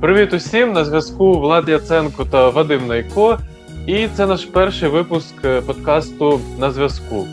Привіт усім! На зв'язку Влад Яценко та Вадим Найко. І це наш перший випуск е, подкасту на зв'язку.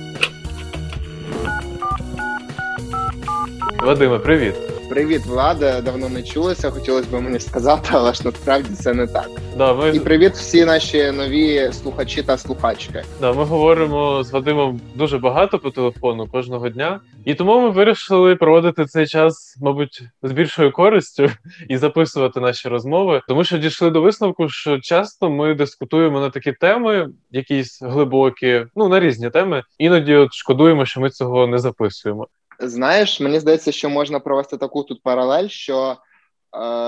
Вадиме, привіт. Привіт, Влада. Давно не чулися. Хотілося б мені сказати, але ж насправді це не так. Да, ми... І привіт всі наші нові слухачі та слухачки. Да, ми говоримо з Вадимом дуже багато по телефону кожного дня, і тому ми вирішили проводити цей час, мабуть, з більшою користю і записувати наші розмови, тому що дійшли до висновку, що часто ми дискутуємо на такі теми, якісь глибокі, ну на різні теми. Іноді от шкодуємо, що ми цього не записуємо. Знаєш, мені здається, що можна провести таку тут паралель, що е,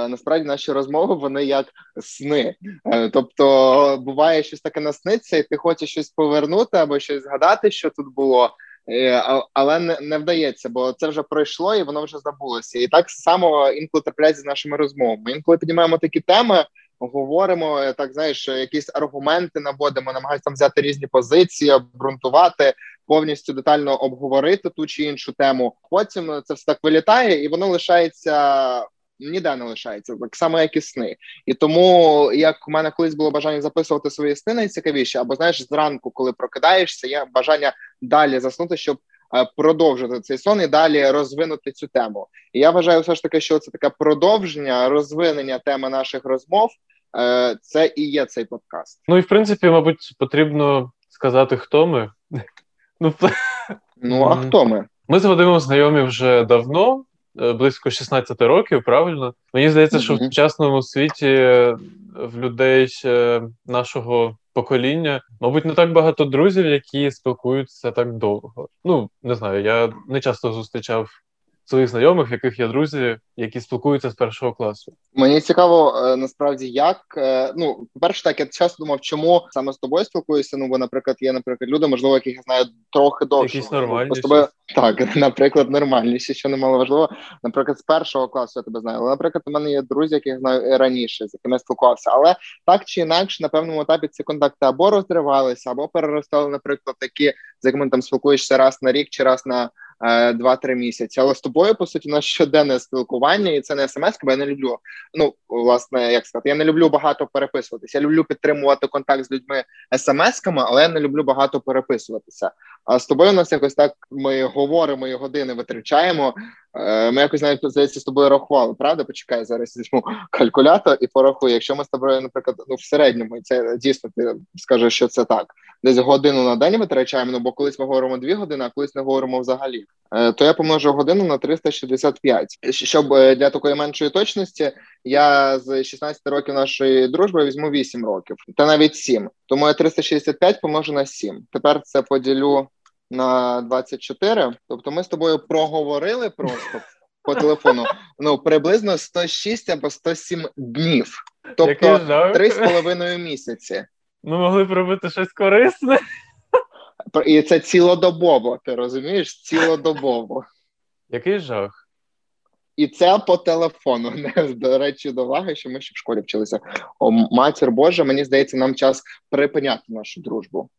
насправді наші розмови вони як сни. Е, тобто буває щось таке насниться, і ти хочеш щось повернути або щось згадати, що тут було. Е, але не, не вдається, бо це вже пройшло і воно вже забулося. І так само інколи трапляється з нашими розмовами. Інколи піднімаємо такі теми, говоримо е, так, знаєш, якісь аргументи наводимо, намагаємося взяти різні позиції, обґрунтувати, повністю детально обговорити ту чи іншу тему. Потім це все так вилітає, і воно лишається. Ніде не лишається так само, як і сни, і тому як у мене колись було бажання записувати свої сни найцікавіші, або знаєш, зранку, коли прокидаєшся, є бажання далі заснути, щоб е, продовжити цей сон і далі розвинути цю тему. І я вважаю, все ж таки, що це таке продовження розвинення теми наших розмов. Е, це і є цей подкаст. Ну і в принципі, мабуть, потрібно сказати, хто ми. Ну, ну а хто ми? Ми з Вадимом знайомі вже давно, е, близько 16 років, правильно? Мені здається, що в сучасному світі е, в людей нашого покоління, мабуть, не так багато друзів, які спілкуються так довго. Ну, не знаю, я не часто зустрічав своїх знайомих, яких є друзі, які спілкуються з першого класу. Мені цікаво е, насправді, як е, ну перше, так я часто думав, чому саме з тобою спілкуюся. Ну бо, наприклад, є, наприклад, люди, можливо, яких я знаю трохи довше. Якісь нормальні. Тобою так, наприклад, нормальніші, що немало важливо. Наприклад, з першого класу я тебе знаю. Але, наприклад, у мене є друзі, яких знаю раніше, з якими я спілкувався. Але так чи інакше, на певному етапі ці контакти або розривалися, або переростали, наприклад, такі, з якими там спілкуєшся раз на рік чи раз на. 2-3 е, місяці. Але з тобою, по суті, на щоденне спілкування, і це не смс, бо я не люблю. Ну, власне, як сказати, я не люблю багато переписуватися. Я люблю підтримувати контакт з людьми смс-ками, але я не люблю багато переписуватися. А з тобою у нас якось так ми говоримо і години витрачаємо. Е, ми якось навіть здається з тобою рахували, правда? Почекай, зараз візьму калькулятор і порахую. Якщо ми з тобою, наприклад, ну в середньому, це дійсно ти скажеш, що це так. Десь годину на день витрачаємо, ну бо колись ми говоримо дві години, а колись не говоримо взагалі. Е, то я помножу годину на 365. Щоб е, для такої меншої точності я з 16 років нашої дружби візьму 8 років, та навіть 7. Тому я 365 помножу на 7. Тепер це поділю на 24. Тобто, ми з тобою проговорили просто по телефону. Ну приблизно 106 або 107 днів, тобто три з половиною місяці. Ми могли б робити щось корисне. І це цілодобово, ти розумієш? Цілодобово. Який жах? І це по телефону. Не до речі, до уваги, що ми ще в школі вчилися. О, матір Божа, мені здається, нам час припиняти нашу дружбу.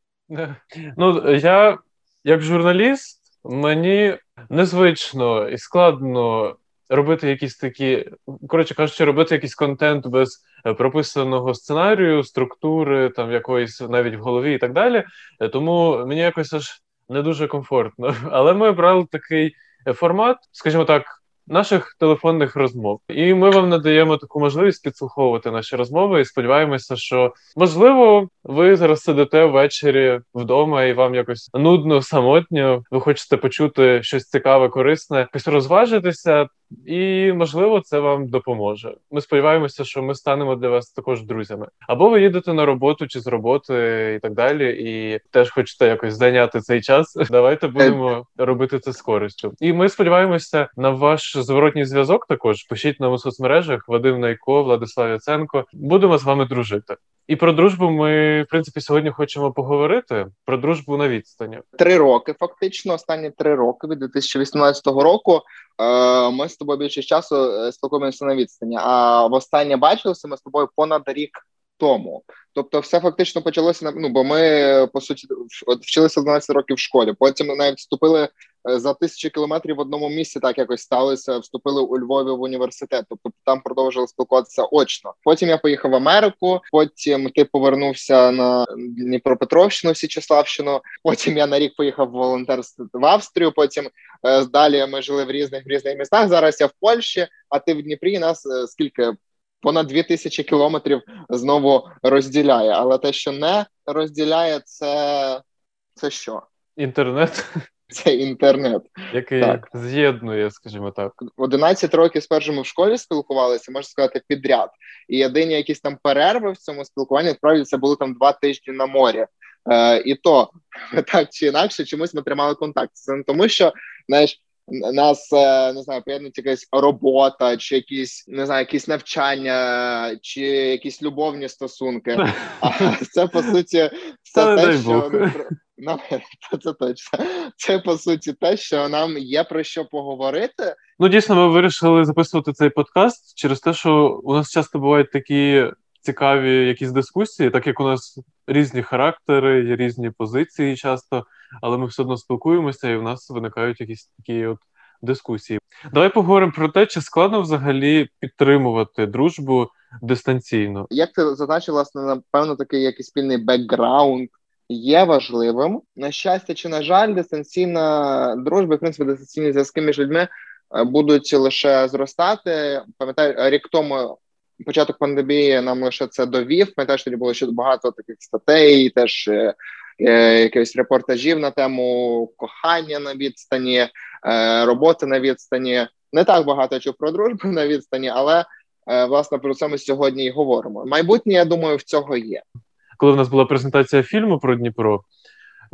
Ну, я, як журналіст, мені незвично і складно робити якісь такі, коротше кажучи, робити якийсь контент без е, прописаного сценарію, структури, там якоїсь навіть в голові і так далі. Е, тому мені якось аж не дуже комфортно. Але ми обрали такий е, формат, скажімо так, наших телефонних розмов. І ми вам надаємо таку можливість підслуховувати наші розмови. І сподіваємося, що можливо ви зараз сидите ввечері вдома, і вам якось нудно, самотньо. Ви хочете почути щось цікаве, корисне, якось розважитися. І можливо, це вам допоможе. Ми сподіваємося, що ми станемо для вас також друзями. Або ви їдете на роботу чи з роботи, і так далі, і теж хочете якось зайняти цей час. Давайте будемо робити це з користю. І ми сподіваємося на ваш зворотній зв'язок. Також пишіть нам у соцмережах Вадим Найко, Владислав Яценко. Будемо з вами дружити. І про дружбу ми в принципі сьогодні хочемо поговорити про дружбу на відстані. Три роки, фактично, останні три роки від 2018 року. Е, Ми з тобою більше часу е, спілкуємося на відстані. А востаннє бачилися ми з тобою понад рік тому. Тобто, все фактично почалося ну, бо ми по суті вчилися 12 років в школі. Потім навіть вступили за тисячі кілометрів в одному місці так якось сталося. Вступили у Львові в університет, тобто там продовжили спілкуватися очно. Потім я поїхав в Америку. Потім ти повернувся на Дніпропетровщину, Січеславщину. Потім я на рік поїхав волонтерство в Австрію. Потім е, далі ми жили в різних в різних містах. Зараз я в Польщі, а ти в Дніпрі нас е, скільки понад 2000 кілометрів знову розділяє. Але те, що не розділяє, це, це що? Інтернет. Це інтернет, який так. з'єднує, скажімо так. 11 років спершу ми в школі спілкувалися, можна сказати, підряд. І єдині якісь там перерви в цьому спілкуванні справді це були там два тижні на морі. Е, І то так чи інакше, чомусь ми тримали контакт. Це не тому, що знаєш, нас е, не знаю, поєднують якась робота, чи якісь не знаю, якісь навчання, чи якісь любовні стосунки. А це по суті все те, що ну, це точно. Це по суті те, що нам є про що поговорити. Ну дійсно, ми вирішили записувати цей подкаст через те, що у нас часто бувають такі цікаві якісь дискусії, так як у нас різні характери, різні позиції часто, але ми все одно спілкуємося, і в нас виникають якісь такі от дискусії. Давай поговоримо про те, чи складно взагалі підтримувати дружбу дистанційно. Як ти зазначив, власне, напевно, такий якийсь спільний бекграунд. Є важливим на щастя чи на жаль, дистанційна дружба, в принципі, дистанційні зв'язки між людьми е, будуть лише зростати. Пам'ятаю, рік тому початок пандемії нам лише це довів. Пам'ятаю, що було ще багато таких статей, теж е, е, якихось репортажів на тему кохання на відстані, е, роботи на відстані. Не так багато чув про дружбу на відстані, але е, власне про це ми сьогодні і говоримо. Майбутнє, я думаю, в цього є. Коли в нас була презентація фільму про Дніпро.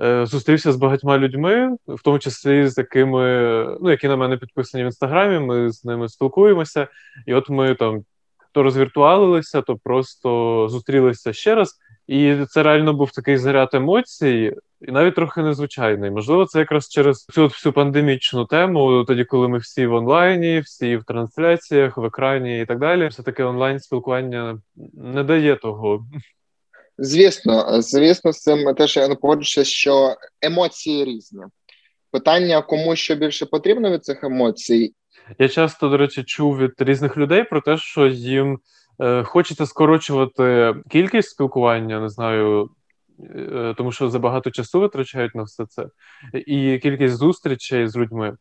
Е, зустрівся з багатьма людьми, в тому числі з якими, ну які на мене підписані в інстаграмі. Ми з ними спілкуємося, і от ми там то розвіртуалилися, то просто зустрілися ще раз. І це реально був такий заряд емоцій, і навіть трохи незвичайний. Можливо, це якраз через цю всю пандемічну тему, тоді, коли ми всі в онлайні, всі в трансляціях, в екрані і так далі. Все таки онлайн спілкування не дає того. Звісно, звісно, з цим теж я погоджуся, що емоції різні. Питання, кому що більше потрібно від цих емоцій, я часто, до речі, чув від різних людей про те, що їм е, хочеться скорочувати кількість спілкування, не знаю, е, тому що забагато часу витрачають на все це, і кількість зустрічей з людьми.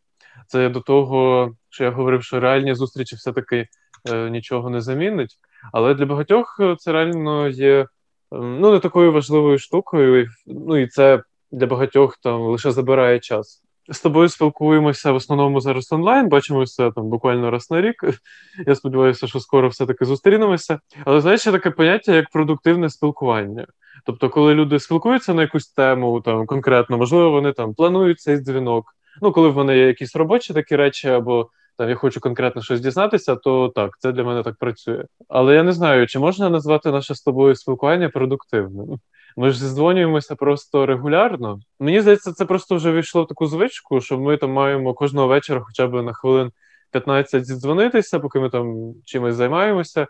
Це до того, що я говорив, що реальні зустрічі все-таки е, нічого не замінить. Але для багатьох це реально є ну, не такою важливою штукою, ну і це для багатьох там лише забирає час з тобою спілкуємося в основному зараз онлайн, бачимося там буквально раз на рік. Я сподіваюся, що скоро все-таки зустрінемося. Але знаєш, є таке поняття як продуктивне спілкування. Тобто, коли люди спілкуються на якусь тему, там конкретно, можливо, вони там планують цей дзвінок. Ну, коли в мене є якісь робочі такі речі, або там я хочу конкретно щось дізнатися, то так, це для мене так працює. Але я не знаю, чи можна назвати наше з тобою спілкування продуктивним. Ми ж зідзвонюємося просто регулярно. Мені здається, це просто вже війшло в таку звичку, що ми там маємо кожного вечора, хоча б на хвилин 15 зідзвонитися, поки ми там чимось займаємося,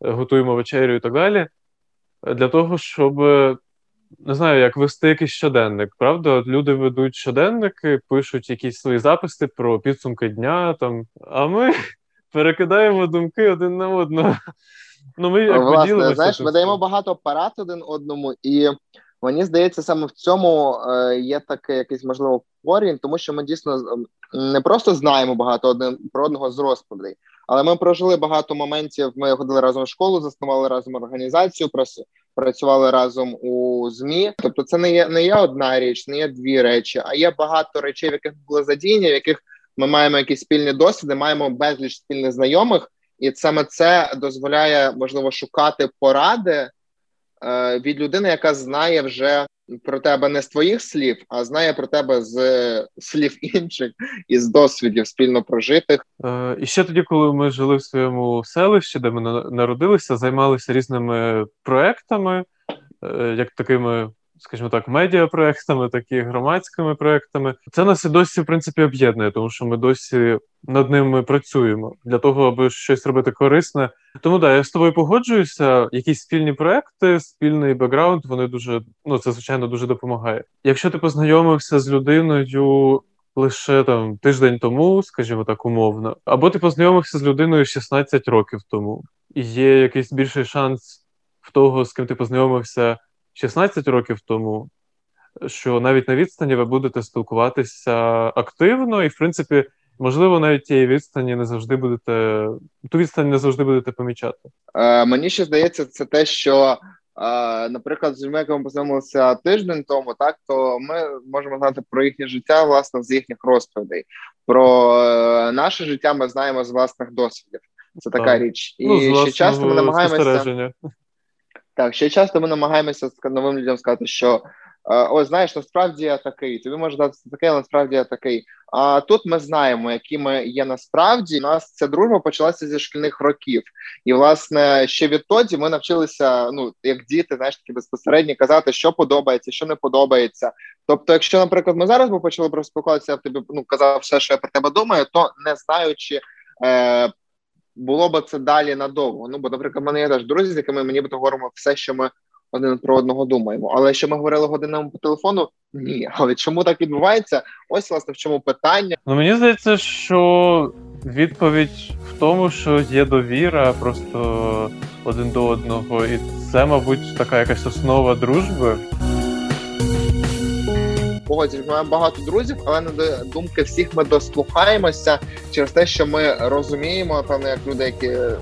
готуємо вечерю і так далі. Для того, щоб не знаю, як вести якийсь щоденник. Правда, От люди ведуть щоденники, пишуть якісь свої записи про підсумки дня, там, а ми перекидаємо думки один на одного. Ну, ми як Власне, знаєш, ми даємо багато парад один одному, і мені здається, саме в цьому е, є таке якийсь можливо корінь, тому що ми дійсно не просто знаємо багато один про одного з розповідей, але ми прожили багато моментів. Ми ходили разом в школу, заснували разом організацію, працювали разом у змі. Тобто, це не є не є одна річ, не є дві речі, а є багато речей, в яких були задіяні, в яких ми маємо якісь спільні досвіди, маємо безліч спільних знайомих і саме це дозволяє можливо шукати поради е, від людини, яка знає вже про тебе не з твоїх слів, а знає про тебе з слів інших і з досвідів спільно прожитих. Е, І ще тоді, коли ми жили в своєму селищі, де ми народилися, займалися різними проектами, е, як такими скажімо так, медіапроектами, так і громадськими проектами. Це нас і досі в принципі об'єднує, тому що ми досі над ними працюємо для того, аби щось робити корисне. Тому да, я з тобою погоджуюся. Якісь спільні проекти, спільний бекграунд, вони дуже ну це звичайно дуже допомагає. Якщо ти познайомився з людиною лише там тиждень тому, скажімо так, умовно, або ти познайомився з людиною 16 років тому, і є якийсь більший шанс в того, з ким ти познайомився 16 років тому, що навіть на відстані ви будете спілкуватися активно, і, в принципі, можливо, навіть тієї відстані не завжди будете ту відстань не завжди будете помічати. Е, Мені ще здається, це те, що. Наприклад, з людьми, якими познайомилися тиждень тому, так то ми можемо знати про їхнє життя власне з їхніх розповідей. Про е, наше життя ми знаємо з власних досвідів. Це така так. річ, і ну, ще часто ми намагаємося так. Ще часто ми намагаємося новим людям сказати, що Ось знаєш, насправді я такий. Тобі може дати таке, але насправді я такий. А тут ми знаємо, які ми є насправді. У нас ця дружба почалася зі шкільних років, і власне ще відтоді ми навчилися, ну як діти, знаєш таки безпосередньо казати, що подобається, що не подобається. Тобто, якщо, наприклад, ми зараз би почали проспілкуватися, я в тобі ну казав все, що я про тебе думаю, то не знаючи. Було б це далі надовго. Ну бо, наприклад, в мене є теж друзі, з якими мені б говоримо все, що ми один про одного думаємо. Але що ми говорили годинами по телефону? Ні. Але чому так відбувається? Ось власне в чому питання. Ну мені здається, що відповідь в тому, що є довіра просто один до одного, і це, мабуть, така якась основа дружби погоджуюсь, маємо багато друзів, але на думки всіх ми дослухаємося через те, що ми розуміємо, певно, як люди, які е,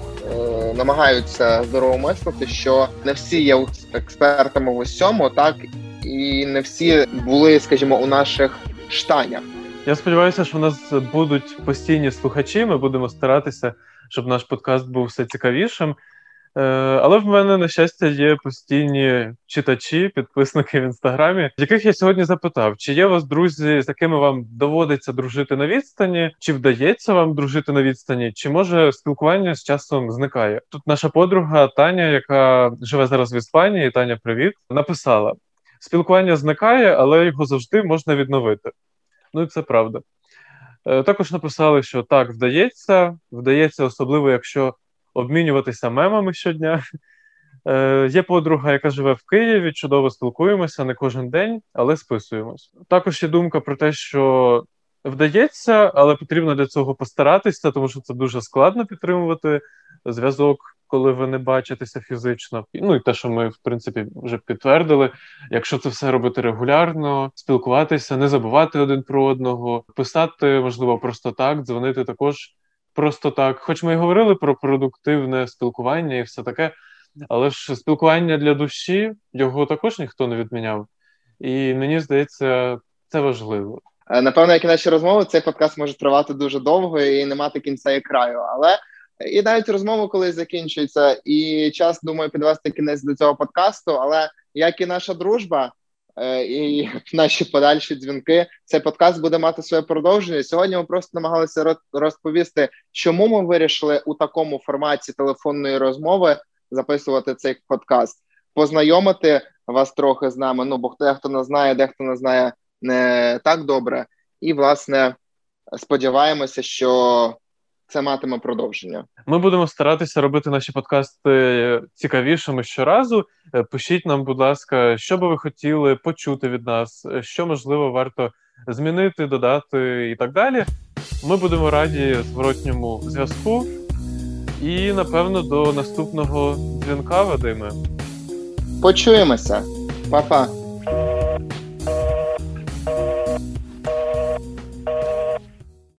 намагаються здорово мислити, що не всі є експертами в усьому, так і не всі були, скажімо, у наших штанях. Я сподіваюся, що в нас будуть постійні слухачі. Ми будемо старатися, щоб наш подкаст був все цікавішим. Е, але в мене, на щастя, є постійні читачі, підписники в інстаграмі, яких я сьогодні запитав, чи є у вас друзі, з якими вам доводиться дружити на відстані, чи вдається вам дружити на відстані, чи може спілкування з часом зникає? Тут наша подруга Таня, яка живе зараз в Іспанії, Таня, привіт, написала: спілкування зникає, але його завжди можна відновити. Ну і це правда. Е, також написали, що так вдається, вдається, особливо якщо обмінюватися мемами щодня. Е, Є подруга, яка живе в Києві, чудово спілкуємося не кожен день, але списуємось. Також є думка про те, що вдається, але потрібно для цього постаратися, тому що це дуже складно підтримувати зв'язок, коли ви не бачитеся фізично. Ну і те, що ми в принципі вже підтвердили. Якщо це все робити регулярно, спілкуватися, не забувати один про одного, писати, можливо, просто так, дзвонити також просто так. Хоч ми й говорили про продуктивне спілкування і все таке, але ж спілкування для душі його також ніхто не відміняв. І мені здається, це важливо. Е, напевно, як і наші розмови, цей подкаст може тривати дуже довго і не мати кінця і краю. Але і навіть розмова колись закінчується, і час думаю підвести кінець до цього подкасту. Але як і наша дружба, і наші подальші дзвінки. Цей подкаст буде мати своє продовження. Сьогодні ми просто намагалися розповісти, чому ми вирішили у такому форматі телефонної розмови записувати цей подкаст, познайомити вас трохи з нами. Ну бо хто не знає, дехто не знає не так добре, і власне сподіваємося, що це матиме продовження. Ми будемо старатися робити наші подкасти цікавішими щоразу. Е, пишіть нам, будь ласка, що би ви хотіли почути від нас, е, що можливо варто змінити, додати і так далі. Ми будемо раді зворотньому зв'язку. І напевно до наступного дзвінка Вадиме. Почуємося, Па-па.